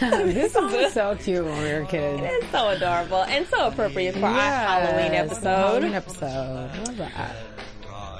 This is so cute when we were kids. It's so adorable and so appropriate for our Halloween episode. Halloween episode. I love that.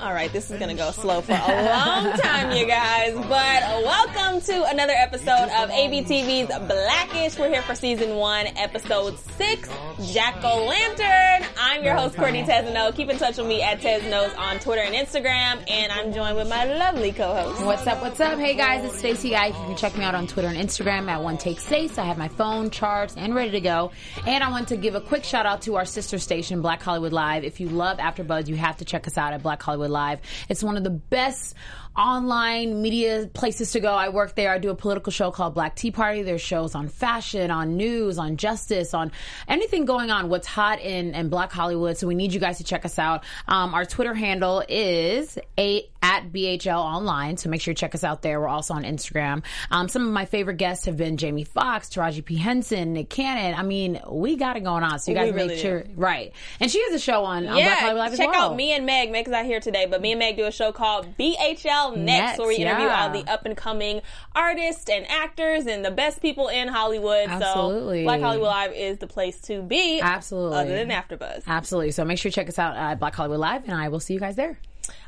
All right, this is gonna go slow for a long time, you guys. But welcome to another episode of ABTV's Blackish. We're here for season one, episode six, Jack O' Lantern. I'm your host, Courtney Tesno. Keep in touch with me at Tesnos on Twitter and Instagram, and I'm joined with my lovely co-host. What's up? What's up? Hey guys, it's Stacey Guy. You can check me out on Twitter and Instagram at One Take Stace. I have my phone, charts, and ready to go. And I want to give a quick shout out to our sister station, Black Hollywood Live. If you love AfterBuzz, you have to check us out at Black Hollywood Live. It's one of the best online media places to go. I work there. I do a political show called Black Tea Party. There's shows on fashion, on news, on justice, on anything going on, what's hot in, in Black Hollywood. So we need you guys to check us out. Um, our Twitter handle is a at BHL online. So make sure you check us out there. We're also on Instagram. Um, some of my favorite guests have been Jamie Foxx, Taraji P. Henson, Nick Cannon. I mean, we got it going on. So you guys really make do. sure, right. And she has a show on, on Black Hollywood Live as check well. out me and Meg. Meg's not here today, but me and Meg do a show called BHL Next, Next, where we interview yeah. all the up and coming artists and actors and the best people in Hollywood. Absolutely. So Black Hollywood Live is the place to be. Absolutely. Other than AfterBuzz. Absolutely. So make sure you check us out at Black Hollywood Live, and I will see you guys there.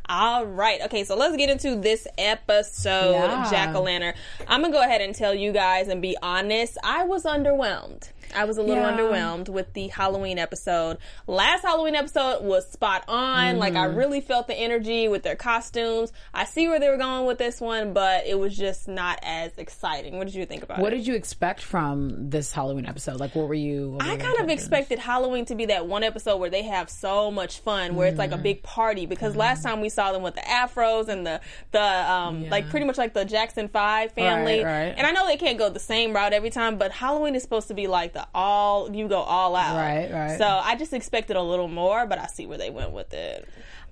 All right. Okay, so let's get into this episode, Yeah. Jack O' Lantern. I'm gonna go ahead and tell you guys and be honest. I was underwhelmed. I was a little Yeah. underwhelmed with the Halloween episode. Last Halloween episode was spot on. Like I Mm-hmm. really felt the energy with their costumes. I see where they were going with this one, but it was just not as exciting. What did you think about What it? What did you expect from this Halloween episode? Like, what were you? what were I kind of expected Halloween to be that one episode where they have so much fun, where it's like Mm-hmm. a big party. Because last time we saw them with the afros and the the um like pretty much like the Jackson Five family. Right, right. And I know they can't go the same route every time, but Halloween is supposed to be like the all you go all out. Right, right. So I just expected a little more, but I see where they went with it.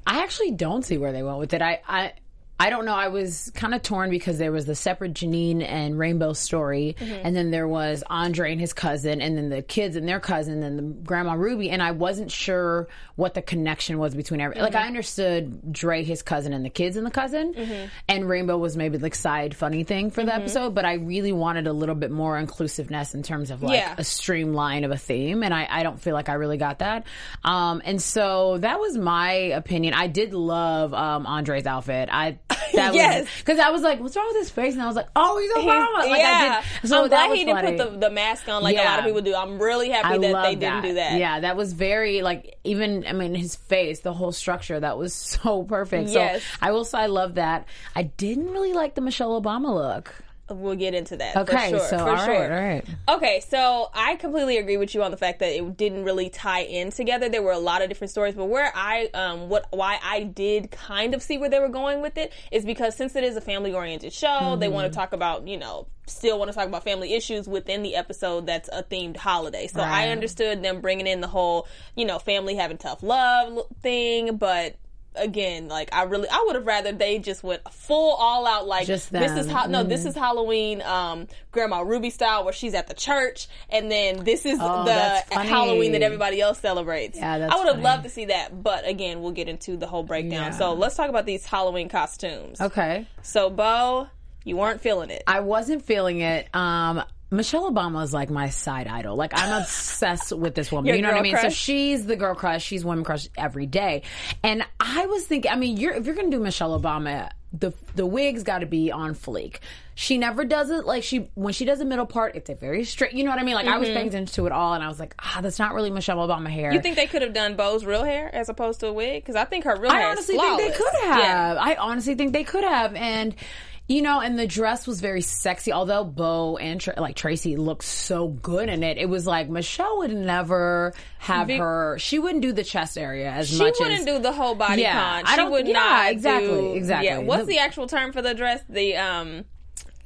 I actually don't see where they went with it. I, I, I don't know. I was kind of torn because there was the separate Janine and Rainbow story, Mm-hmm. and then there was Andre and his cousin, and then the kids and their cousin, and the Grandma Ruby, and I wasn't sure what the connection was between every. Like Mm-hmm. I understood Dre, his cousin, and the kids and the cousin, Mm-hmm. and Rainbow was maybe like side funny thing for the episode, but I really wanted a little bit more inclusiveness in terms of like Yeah. a streamline of a theme, and I, I don't feel like I really got that. Um, and so that was my opinion. I did love um, Andre's outfit. I that Yes. because I was like, what's wrong with his face? And I was like, oh, he's Obama. Like, yeah, I did. So I'm that glad he didn't put the, the mask on like a lot of people do. I'm really happy I that they didn't do that. Yeah, that was very like even I mean his face, the whole structure that was so perfect. Yes. So I will say I love that. I didn't really like the Michelle Obama look. We'll get into that. Okay, for sure, so for all right, sure. all right. Okay, so I completely agree with you on the fact that it didn't really tie in together. There were a lot of different stories, but where I um what why I did kind of see where they were going with it is because since it is a family oriented show, they Mm-hmm. want to talk about, you know, still want to talk about family issues within the episode that's a themed holiday. So I understood them bringing in the whole, you know, family having tough love thing, but again, like I really, I would have rather they just went full all out. Like Just this is them. how no, this Mm-hmm. is Halloween, um, Grandma Ruby style, where she's at the church, and then this is Oh, the. Halloween that everybody else celebrates. Yeah, that's I would have loved to see that, but again, we'll get into the whole breakdown. Yeah. So let's talk about these Halloween costumes. Okay. So Bo, you weren't feeling it. I wasn't feeling it. Um, Michelle Obama is like my side idol. Like I'm obsessed with this woman. Your you know what I mean? So she's the girl crush. She's woman crush every day. And I was thinking, I mean, you're, if you're going to do Michelle Obama, the the wig's got to be on fleek. She never does it like she when she does the middle part. It's a very straight. You know what I mean? Like I was paying attention to it all, and I was like, ah, that's not really Michelle Obama hair. Mm-hmm. you think they could have done Bo's real hair as opposed to a wig? Because I think her real I hair I honestly is think they could have. Yeah. I honestly think they could have. And You know, and the dress was very sexy. Although Bo and Tra- like Tracy looked so good in it, it was like Michelle would never have Vic- her. She wouldn't do the chest area as She much She wouldn't as do the whole body Yeah, con. I She don't- would yeah, not exactly, do- exactly. Yeah. What's The- the actual term for the dress? The um,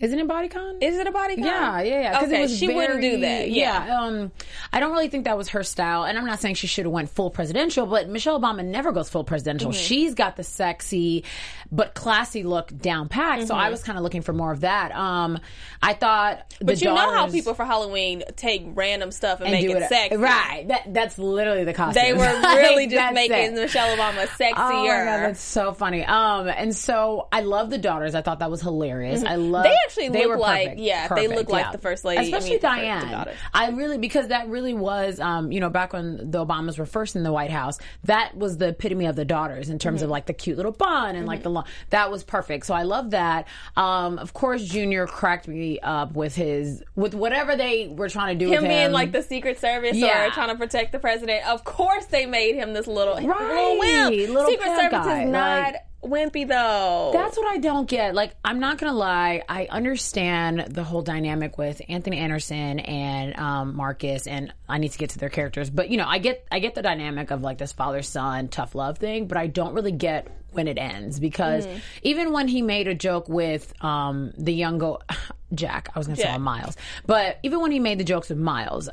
Isn't it bodycon? is it a body con? Yeah, yeah, yeah. 'cause Okay, it was she wouldn't do that. very- Yeah. Um, I don't really think that was her style, and I'm not saying she should have went full presidential, but Michelle Obama never goes full presidential. Mm-hmm. She's got the sexy but classy look down pat. So I was kind of looking for more of that. Um, I thought, Mm-hmm. But you know how people for Halloween take random stuff and, and make do it, sexy. right? That that's literally the costume. They were really just making it. Michelle Obama sexier. Oh my god, that's so funny. Um, and so I love the daughters. I thought that was hilarious. I love. Mm-hmm. They actually they look were like- perfect. yeah, they look like yeah. the first lady. I especially mean, the first- the Diane. I really because that really was, um, you know, back when the Obamas were first in the White House, that was the epitome of the daughters in terms Mm-hmm. of like the cute little bun and like the long. That was perfect. So I love that. Um, of course, Junior cracked me up with his with whatever they were trying to do him with being like the Secret Service Yeah. or trying to protect the president. Of course, they made him this little right. little wimp. little Secret Service guy, is not like- wimpy though. That's what I don't get. Like, I'm not gonna lie. I understand the whole dynamic with Anthony Anderson and um, Marcus, and I need to get to their characters. But you know, I get I get the dynamic of like this father son tough love thing, but I don't really get when it ends because Mm-hmm. even when he made a joke with um, the young go Jack, I was gonna say Miles, but even when he made the jokes with Miles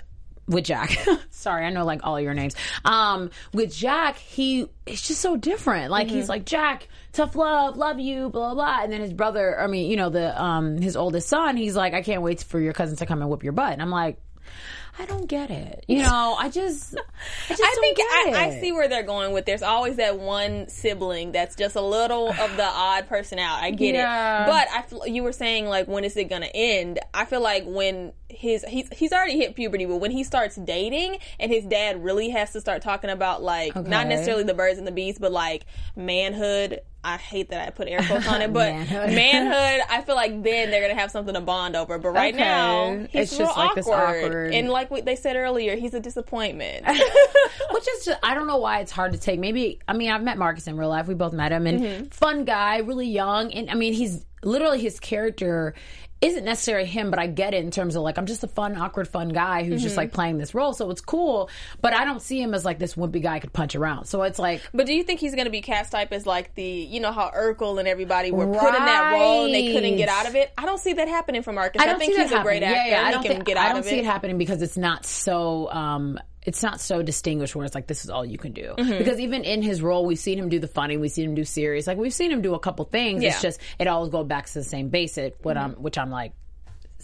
with Jack. Sorry, I know like all your names. Um, with Jack, he it's just so different. Like Mm-hmm. he's like Jack, tough love, love you, blah blah blah. And then his brother, I mean, you know, the um his oldest son, he's like, I can't wait for your cousins to come and whoop your butt. And I'm like, I don't get it. You know, I just, I just I don't think I, I see where they're going with. There's always that one sibling that's just a little of the odd person out. I get Yeah. it, but I you were saying like when is it going to end? I feel like when his he's he's already hit puberty, but when he starts dating and his dad really has to start talking about like not necessarily the birds and the bees, but like manhood. I hate that I put air quotes on it, but Manhood. manhood. I feel like then they're gonna have something to bond over. But right Okay. now, he's It's just like this awkward. awkward- and like what they said earlier, he's a disappointment. Which is just, I don't know why it's hard to take. Maybe, I mean, I've met Marcus in real life. We both met him and Mm-hmm. fun guy, really young. And I mean, he's literally his character isn't necessarily him, but I get it in terms of like, I'm just a fun, awkward, fun guy who's Mm-hmm. just like playing this role. So it's cool, but I don't see him as like this wimpy guy I could punch around. So it's like, But do you think he's going to be cast type as like the, you know, how Urkel and everybody were put in that role and they couldn't get out of it? I don't see that happening for Marcus. I, I don't think he's a great actor. Yeah, yeah. I don't can think, get I don't of see it. it happening because it's not so. Um, it's not so distinguished where it's like this is all you can do. Mm-hmm. Because even in his role, we've seen him do the funny, we've seen him do serious. Like we've seen him do a couple things. Yeah. It's just it always goes back to the same basic. What I'm, which I'm like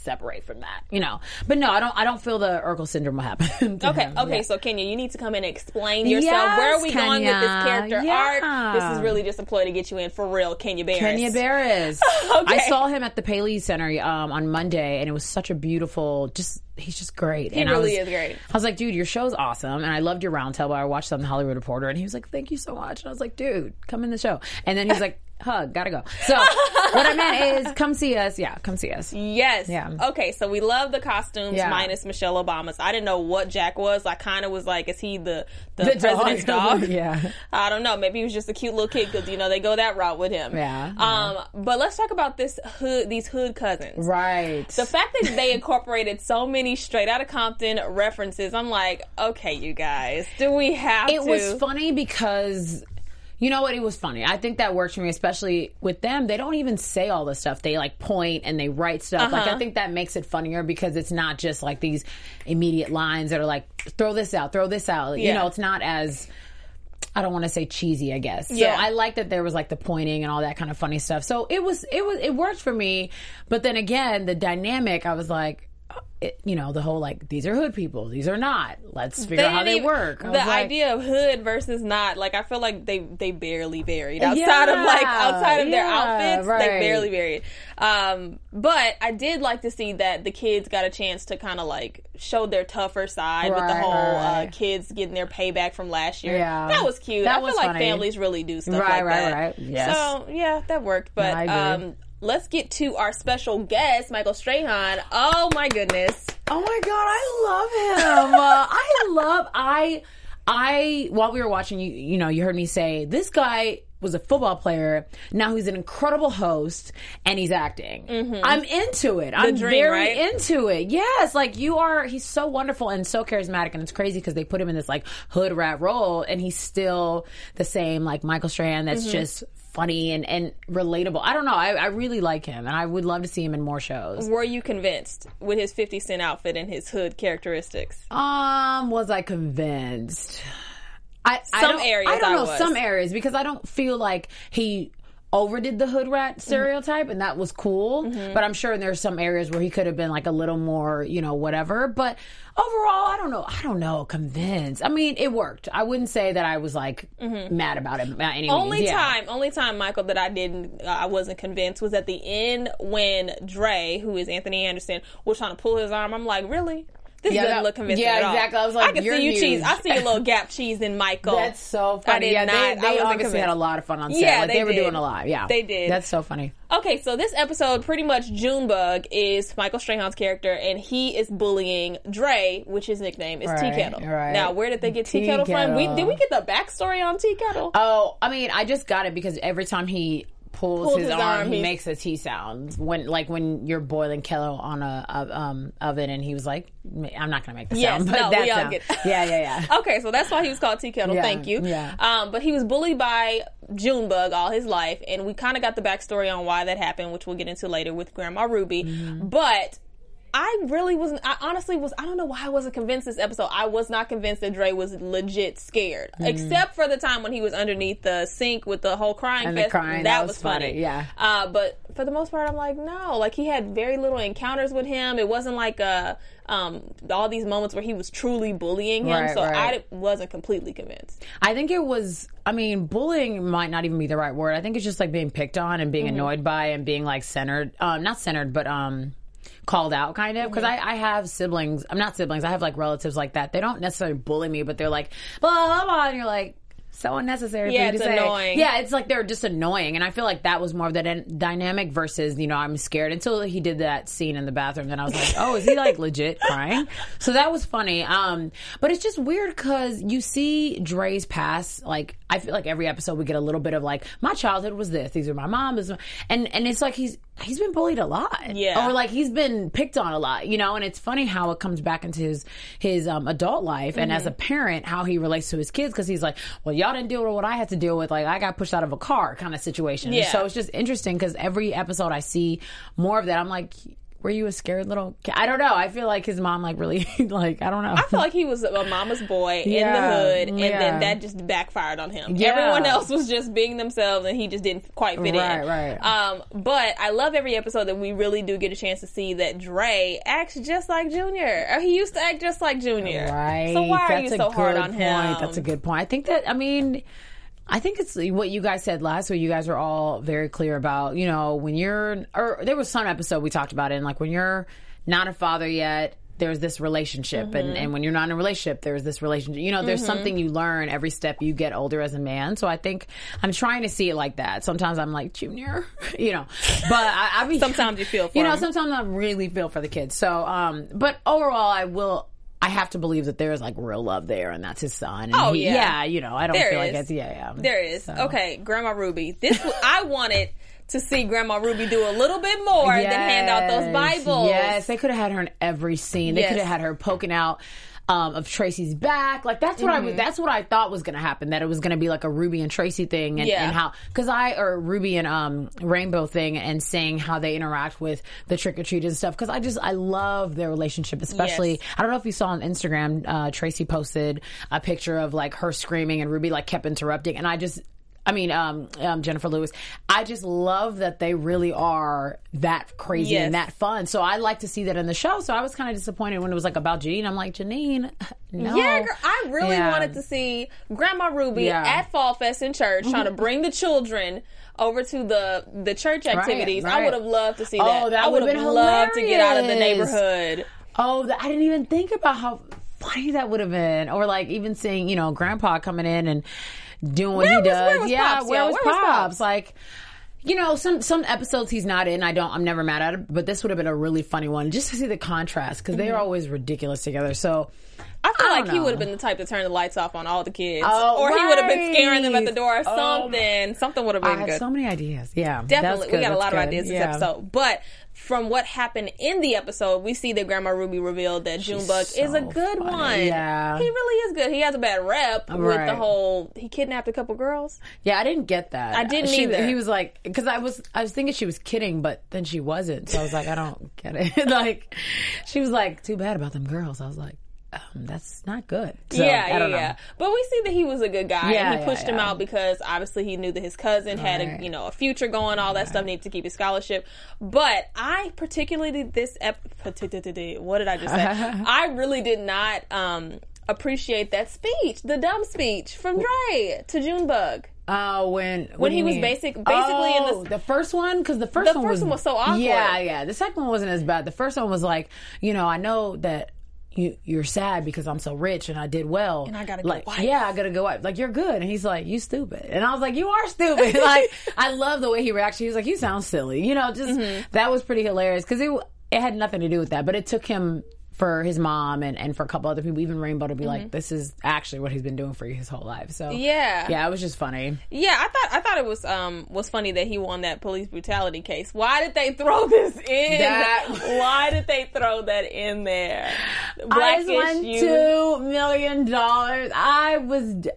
separate from that, you know. But no, I don't. I don't feel the Urkel syndrome will happen. Okay, him. okay, Yeah. so Kenya, you need to come in and explain yourself. Where are we Yes, going with this character Yeah. arc? This is really just a ploy to get you in for real, Kenya Barris. Kenya Barris. Okay. I saw him at the Paley Center um, on Monday, and it was such a beautiful. Just he's just great. He and really I is was, great. I was like, dude, your show's awesome, and I loved your roundtable. I watched on the Hollywood Reporter, and he was like, thank you so much. And I was like, dude, come in the show. And then he's like, hug, gotta go. So what I meant is, come see us. Yeah, come see us. Yes. Yeah. Okay, so we love the costumes Yeah. minus Michelle Obama's. I didn't know what Jack was. I kind of was like, is he the the, The president's dog? Yeah. I don't know. Maybe he was just a cute little kid because you know they go that route with him. Yeah, Um. But let's talk about this hood. These hood cousins. Right. The fact that they incorporated so many straight out of Compton references, I'm like, okay, you guys, do we have it to? was funny because you know what it was funny i think that works for me especially with them they don't even say all the stuff they like point and they write stuff like i Uh-huh. think that makes it funnier because it's not just like these immediate lines that are like throw this out throw this out you know it's not as I don't want to say cheesy, I guess. Yeah. So I like that there was like the pointing and all that kind of funny stuff. So it was, it was, it worked for me. But then again, the dynamic, I was like, it, you know, the whole like these are hood people, these are not. Let's figure out how they even- work. The like- idea of hood versus not, like I feel like they they barely varied outside of like outside of their yeah, outfits, they barely varied. Um, but I did like to see that the kids got a chance to kind of like show their tougher side with the whole right. uh, kids getting their payback from last year. Yeah. that was cute. That I feel was like families really do stuff Right, like right, that. right. Yes. So yeah, that worked. But um, let's get to our special guest, Michael Strahan. Oh my goodness. Oh my god, I love him. uh, I love I I while we were watching you you know, you heard me say this guy was a football player. Now he's an incredible host and he's acting. I'm into it. I'm Mm-hmm. dream, very right? into it. Yes, like you are. He's so wonderful and so charismatic, and it's crazy because they put him in this like hood rat role, and he's still the same like Michael Strahan. That's Mm-hmm. just funny and and relatable. I don't know. I, I really like him, and I would love to see him in more shows. Were you convinced with his 50 Cent outfit and his hood characteristics? Um, was I convinced? I I Some don't- areas I don't I know was. some areas because I don't feel like he overdid the hood rat stereotype and that was cool. Mm-hmm. But I'm sure there's some areas where he could have been like a little more, you know, whatever. But overall, I don't know. I don't know. Convinced. I mean, it worked. I wouldn't say that I was like mad about it. By any Mm-hmm. Only. Yeah. time, only time, Michael, that I didn't, uh, I wasn't convinced was at the end when Dre, who is Anthony Anderson, was trying to pull his arm. I'm like, really? This Yeah, doesn't that- look convincing yeah, at all. exactly. I was like, I can see you cheese. I see a little gap cheese in Michael. That's so I funny. did yeah, not- they, I they obviously had a lot of fun on set. Yeah, like, they they, were doing a lot. Yeah, They did. That's so funny. Okay, so this episode, pretty much Junebug is Michael Strahan's character, and he is bullying Dre, which his nickname is Tea Kettle. right. Now, where did they get Tea Tea Kettle from? We, did we get the backstory on Tea Kettle? Oh, I mean, I just got it because every time he pulls, Pulls his, his arm, arm, he makes a T sound. When like when you're boiling kettle on a, a um oven, and he was like, "I'm not gonna make the Yes, sound, but no, that sound." yeah, yeah, yeah. Okay, so that's why he was called Tea Kettle. Yeah, Thank you. yeah. Um, but he was bullied by Junebug all his life, and we kind of got the backstory on why that happened, which we'll get into later with Grandma Ruby. Mm-hmm. But I really wasn't. I honestly was. I don't know why I wasn't convinced this episode. I was not convinced that Dre was legit scared, Mm-hmm. except for the time when he was underneath the sink with the whole crying And the fest. crying, that, that was funny. funny, yeah. Uh, but for the most part, I'm like, no. Like he had very little encounters with him. It wasn't like uh um, all these moments where he was truly bullying him. Right, so I right. wasn't completely convinced. I think it was. I mean, bullying might not even be the right word. I think it's just like being picked on and being Mm-hmm. annoyed by and being like centered, um, not centered, but um, called out kind of. Because Mm-hmm. I, I have siblings. I'm not siblings. I have like relatives like that. They don't necessarily bully me, but they're like blah blah blah, and you're like. So unnecessary. Yeah, it's to say. annoying. Yeah, it's like they're just annoying, and I feel like that was more of the dy- dynamic versus you know I'm scared until he did that scene in the bathroom. Then I was like, oh, is he like legit crying? So that was funny. Um, but it's just weird because you see Dre's past. Like I feel like every episode we get a little bit of like my childhood was this. These are my mom. This, is my-" and and it's like he's he's been bullied a lot. Yeah. or like he's been picked on a lot. You know, and it's funny how it comes back into his his um, adult life and Mm-hmm. as a parent how he relates to his kids because he's like, well, y'all didn't deal with what I had to deal with. Like I got pushed out of a car kind of situation. Yeah. So it's just interesting because every episode I see more of that. I'm like. Were you a scared little kid? I don't know. I feel like his mom like really like I don't know. I feel like he was a mama's boy in the hood, and then that just backfired on him. Yeah. Everyone else was just being themselves, and he just didn't quite fit Right, in. right. Um, but I love every episode that we really do get a chance to see that Dre acts just like Junior, or he used to act just like Junior. Right. So why are you so hard on point. him? That's a good point. I think that I mean I think it's what you guys said last week. You guys were all very clear about, you know, when you're or there was some episode we talked about it and like when you're not a father yet there's this relationship. Mm-hmm. and, and when you're not in a relationship there's this relationship. You know there's something you learn every step you get older as a man. So i think i'm trying to see it like that. Sometimes i'm like junior you know. But i, I mean Sometimes you feel for you know him. sometimes i really feel for the kids. So um but overall i will I have to believe that there is like real love there, and that's his son. And Oh, he- yeah. yeah, you know, I don't There feel like is. it's yeah, yeah. There is. So. Okay, Grandma Ruby. This I wanted to see Grandma Ruby do a little bit more than hand out those Bibles. Yes, they could have had her in every scene. They Yes. could have had her poking out um, of Tracy's back. Like that's what Mm-hmm. I was, that's what I thought was going to happen. That it was going to be like a Ruby and Tracy thing, and, Yeah. and how because I or Ruby and um, Rainbow thing, and seeing how they interact with the trick or treat and stuff. Because I just I love their relationship, especially. Yes. I don't know if you saw on Instagram, uh, Tracy posted a picture of like her screaming, and Ruby like kept interrupting, and I just. I mean, um, um, Jennifer Lewis. I just love that they really are that crazy Yes. and that fun. So I like to see that in the show. So I was kind of disappointed when it was like about Janine. I'm like, Janine, no. Yeah, girl, I really Yeah. wanted to see Grandma Ruby Yeah. Mm-hmm. at Fall Fest in church trying to bring the children over to the the church activities. I right. would have loved to see that. Oh, that. I would have been loved to get out of the neighborhood. Oh, th- I didn't even think about how funny that would have been. Or like even seeing, you know, grandpa coming in and doing what Where he was- does. where yeah, Pops, where was Where was Pops? Pops? Like, You know, some some episodes he's not in. I don't. I'm never mad at him. But this would have been a really funny one, just to see the contrast because they are mm-hmm. always ridiculous together. So I feel I like don't he know. would have been the type to turn the lights off on all the kids, Oh, or he would have been scaring them at the door or Oh, something. something would have been. I been have good. so many ideas. Yeah, Definitely, we good. got a That's lot of good. ideas this Yeah. episode. But from what happened in the episode, we see that Grandma Ruby revealed that Junebug so is a good funny. one. Yeah. he really is good. He has a bad rep with the whole he kidnapped a couple girls. Yeah, I didn't get that. I didn't She- either. He was like, because I was, I was thinking she was kidding, but then she wasn't. So I was like, I don't get it. like, she was like, too bad about them girls. I was like, um, that's not good. So, yeah, I yeah, yeah. But we see that he was a good guy, Yeah, and he yeah, pushed him out because obviously he knew that his cousin had Right. a you know a future going, all that stuff, needed to keep his scholarship. But I particularly this ep- what did I just say? I really did not um, appreciate that speech, the dumb speech from Dre to Junebug. Uh, when When he was mean? basic- basically in the- Oh, the first one because the first The one first was one was so awkward. Yeah, yeah. The second one wasn't as bad. The first one was like, you know, I know that. You, you're sad because I'm so rich and I did well. And I gotta go like, wife. yeah, I gotta go wife. Like, you're good. And he's like, you stupid. And I was like, you are stupid. like, I love the way he reacted. He was like, you sound silly. You know, just, Mm-hmm. that was pretty hilarious because it, it had nothing to do with that. But it took him for his mom and, and for a couple other people, even Rainbow, to be like, this is actually what he's been doing for you his whole life. So, Mm-hmm. Yeah. Yeah, it was just funny. Yeah, I thought I thought it was um was funny that he won that police brutality case. Why did they throw this in? That- Why did they throw that in there? I Blackish just won two million dollars. I was. d-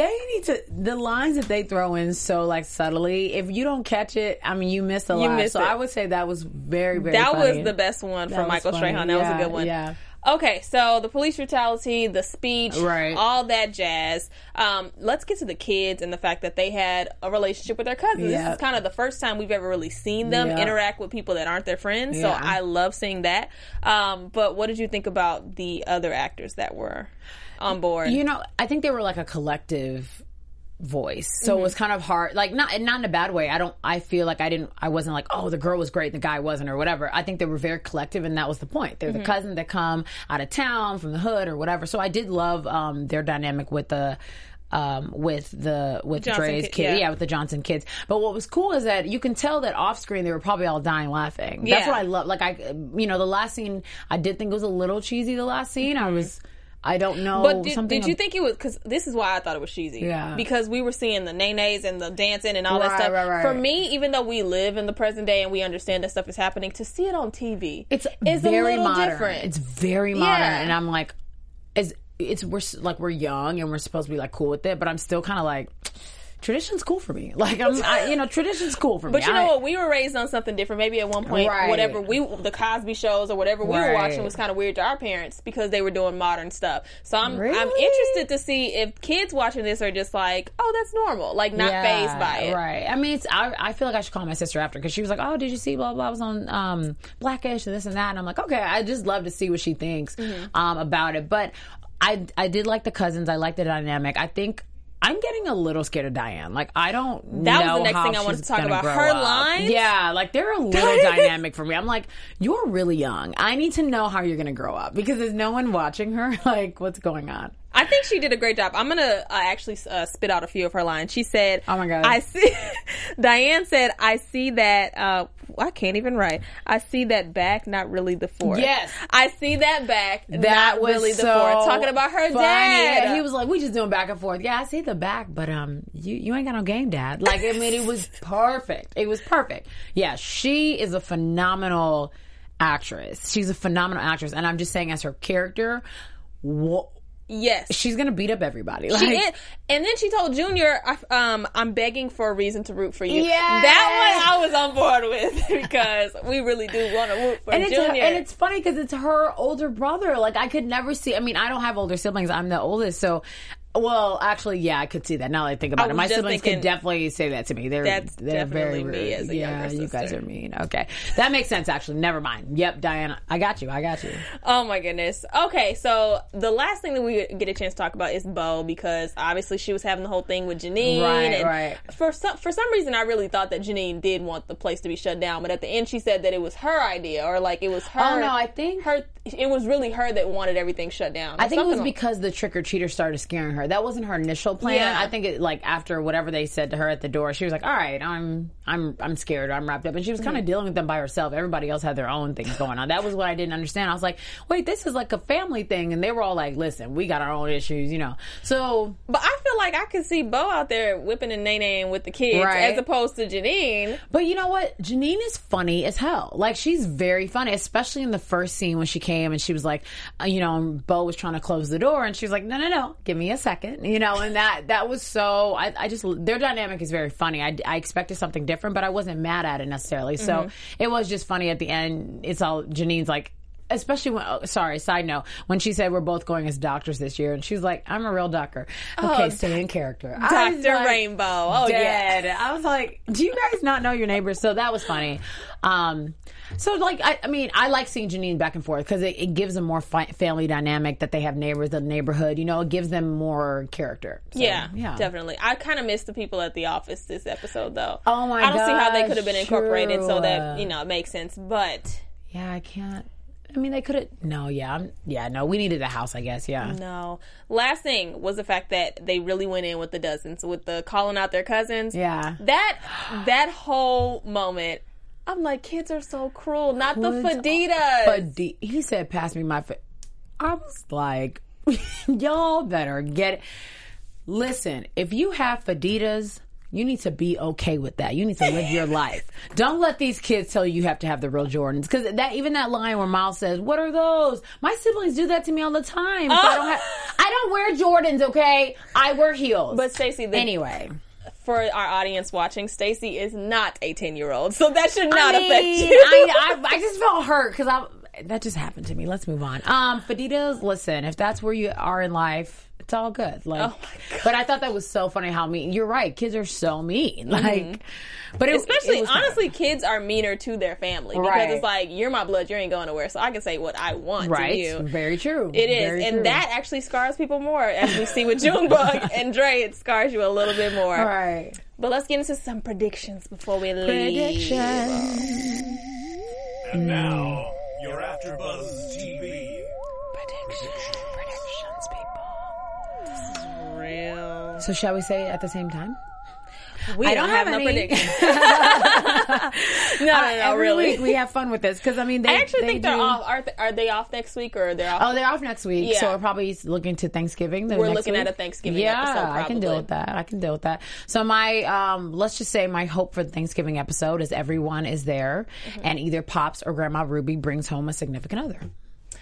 They need to the lines that they throw in so like subtly. If you don't catch it, I mean, you miss a You lot. miss so it. I would say that was very very. That funny. was the best one That from Michael funny. Strahan. That was a good one. Yeah. Okay, so the police brutality, the speech, Right. all that jazz. Um, let's get to the kids and the fact that they had a relationship with their cousins. Yeah. This is kind of the first time we've ever really seen them Yeah. interact with people that aren't their friends. So I love seeing that. Um, but what did you think about the other actors that were on board? You know, I think they were like a collective voice. So Mm-hmm. it was kind of hard, like not and not in a bad way. I don't. I feel like I didn't. I wasn't like, oh, the girl was great, the guy wasn't, or whatever. I think they were very collective, and that was the point. They're Mm-hmm. the cousins that come out of town from the hood or whatever. So I did love um, their dynamic with the. Um, with the with Johnson Dre's kid- yeah. yeah. with the Johnson kids. But what was cool is that you can tell that off screen they were probably all dying laughing. That's what I love. Like I, you know, the last scene I did think it was a little cheesy. The last scene I was, I don't know. But did, did you think it was because this is why I thought it was cheesy? Yeah. Because we were seeing the nays and the dancing and all that stuff. right, right. For me, even though we live in the present day and we understand that stuff is happening, to see it on TV, It's is very a little modern. different. It's very modern, Yeah. and I'm like, it's it's we're like we're young and we're supposed to be like cool with it, but I'm still kind of like. Tradition's cool for me. Like I'm, I, you know, tradition's cool for me. But you know I- what? We were raised on something different. Maybe at one point, Right. whatever we, the Cosby shows or whatever we were watching was kind of weird to our parents because they were doing modern stuff. So I'm, I'm interested to see if kids watching this are just like, oh, that's normal, like not Yeah, phased by it. Right. I mean, it's. I, I feel like I should call my sister after because she was like, "Oh, did you see blah blah?" I was on um, Blackish and this and that, and I'm like, okay, I just love to see what she thinks Mm-hmm. um, about it. But I I did like the cousins. I like the dynamic. I think. I'm getting a little scared of Diane. Like I don't. That was the next thing I wanted to talk about. Her up. lines? Yeah, like they're a little dynamic for me. I'm like, you're really young. I need to know how you're gonna grow up because there's no one watching her. Like, what's going on? I think she did a great job. I'm gonna uh, actually uh, spit out a few of her lines. She said, Oh my God. I see." Diane said, "I see that. Uh, I can't even write. I see that back, not really the forth. Yes. I see that back, That not was really the so forth. Talking about her funny. dad. Yeah, he was like, "We just doing back and forth." Yeah, I see the back, but um, you you ain't got no game, dad. Like, I mean, it was perfect. It was perfect. Yeah, she is a phenomenal actress. She's a phenomenal actress, and I'm just saying, as her character, wha- yes. she's gonna beat up everybody. Like, She is. And then she told Junior, I- um, I'm begging for a reason to root for you. Yes. That one I was on board with because we really do want to root for and it's Junior. and it's funny because it's her older brother. Like I could never see. I mean, I don't have older siblings. I'm the oldest, so. Well, actually, yeah, I could see that now that I think about I it. My siblings thinking- could definitely say that to me. They're That's they're very definitely rude. me as a yeah, younger you guys are mean. Okay, that makes sense. Actually, never mind. Yep, Diana, I got you. I got you. Oh my goodness. Okay, so the last thing that we get a chance to talk about is Bo because obviously she was having the whole thing with Janine. Right, and right. For some for some reason, I really thought that Janine did want the place to be shut down, but at the end, she said that it was her idea or like it was her. Oh, no, I think- her. It was really her that wanted everything shut down. I think it was Something- because the trick or treater started scaring her her. That wasn't her initial plan. Yeah. I think it like after whatever they said to her at the door, she was like, "All right, I'm I'm I'm scared. I'm wrapped up." And she was kind of dealing with them by herself. Everybody else had their own things going on. That was what I didn't understand. I was like, "Wait, this is like a family thing," and they were all like, "Listen, we got our own issues, you know." So But I like I could see Bo out there whipping and nay with the kids Right. as opposed to Janine. But you know what? Janine is funny as hell. Like she's very funny, especially in the first scene when she came and she was like, uh, you know, and Bo was trying to close the door and she was like, no, no, no, give me a second, you know, and that that was so. I, I just their dynamic is very funny. I, I expected something different, but I wasn't mad at it necessarily. So it was just funny at the end. It's all Janine's like. Especially when, oh, sorry, side note, when she said we're both going as doctors this year, and she was like, I'm a real doctor. Okay, stay in character. Dr. like, Rainbow. Oh, yeah. dead. I was like, do you guys not know your neighbors? So that was funny. Um, so like, I, I mean, I like seeing Janine back and forth because it, it gives them more fi- family dynamic that they have neighbors, the neighborhood. You know, it gives them more character. So, Yeah, yeah, definitely. I kind of missed the people at the office this episode, though. Oh my I don't see how they could have been incorporated so that you know it makes sense. But Yeah, I can't. I mean, they could have. No, yeah, I'm, yeah, no. We needed a house, I guess. Yeah. no. Last thing was the fact that they really went in with the dozens, with the calling out their cousins. Yeah. That that whole moment, I'm like, kids are so cruel. Not the Kids are- Fadidas. But he said, "Pass me my." Fa-. I was like, "Y'all better get it." Listen, if you have Fadidas, you need to be okay with that. You need to live your life. Don't let these kids tell you you have to have the real Jordans. Because that even that line where Miles says, "What are those?" My siblings do that to me all the time. I don't have. I don't wear Jordans. Okay, I wear heels. But Stacey, the- anyway, for our audience watching, Stacy is not a 10 year old, so that should not I affect you. I, I, I just felt hurt because that just happened to me. Let's move on. Um, Fadidas, listen, if that's where you are in life, it's all good. Like, Oh but I thought that was so funny how mean. You're right. Kids are so mean. Mm-hmm. Like, but it, Especially, it was honestly, kids are meaner to their family because Right. it's like you're my blood, you ain't going nowhere, so I can say what I want right. to you. Very true. It is, Very and true. that actually scars people more, as we see with Junebug and Dre. It scars you a little bit more. right. But let's get into some predictions before we leave. Prediction. And now, your AfterBuzz TV. Predictions, So shall we say at the same time? We I don't, don't have, have no any. predictions. no, no, no, Every really. week we have fun with this because I mean, they I actually they think they're do- off. Are, th- are they off next week or they're off? Oh, they're off next week, so we're probably looking to Thanksgiving. the We're looking at a Thanksgiving Yeah, episode, I can deal with that. I can deal with that. So my, um, let's just say my hope for the Thanksgiving episode is everyone is there, Mm-hmm. and either Pops or Grandma Ruby brings home a significant other.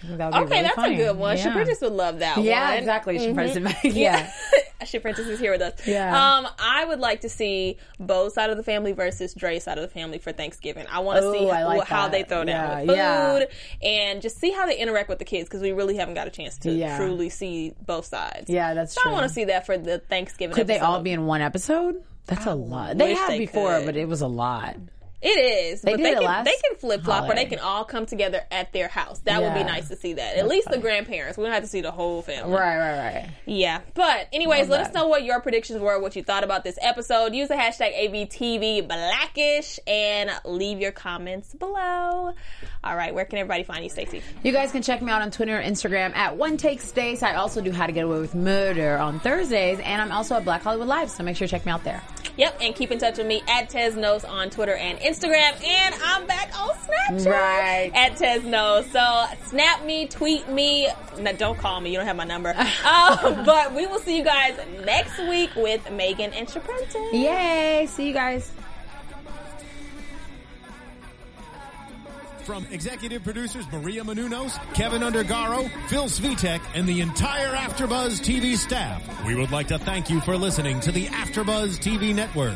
I think that would be okay, really that's funny. a good one. Yeah. Shapritas would love that one. Yeah, exactly. Shapritas, yeah. Shapritas is here with us. Yeah. Um, I would like to see Bo's side of the family versus Dre's side of the family for Thanksgiving. I want to see I like how they throw down Yeah, with food yeah. and just see how they interact with the kids because we really haven't got a chance to Yeah. truly see both sides. Yeah, that's so true. I want to see that for the Thanksgiving. Could they all be in one episode? That's a lot. They have they before, could. but it was a lot. It is, but did they it can last they can flip flop, or they can all come together at their house. That would be nice to see that. At least the grandparents. We don't have to see the whole family. Right, right, right. Yeah. But anyways, let us know what your predictions were, what you thought about this episode. Use the hashtag ABTV Blackish and leave your comments below. All right, where can everybody find you, Stacey? You guys can check me out on Twitter and Instagram at One Take Stace. I also do How to Get Away with Murder on Thursdays, and I'm also at Black Hollywood Live, so make sure you check me out there. Yep, and keep in touch with me at Tez Knows on Twitter and Instagram, and I'm back on Snapchat Right. at Tez Knows. So snap me, tweet me. No, don't call me; you don't have my number. uh, but we will see you guys next week with Megan and Shaprenta. Yay! See you guys. From executive producers Maria Menounos, Kevin Undergaro, Phil Svitek, and the entire AfterBuzz TV staff, we would like to thank you for listening to the AfterBuzz TV network.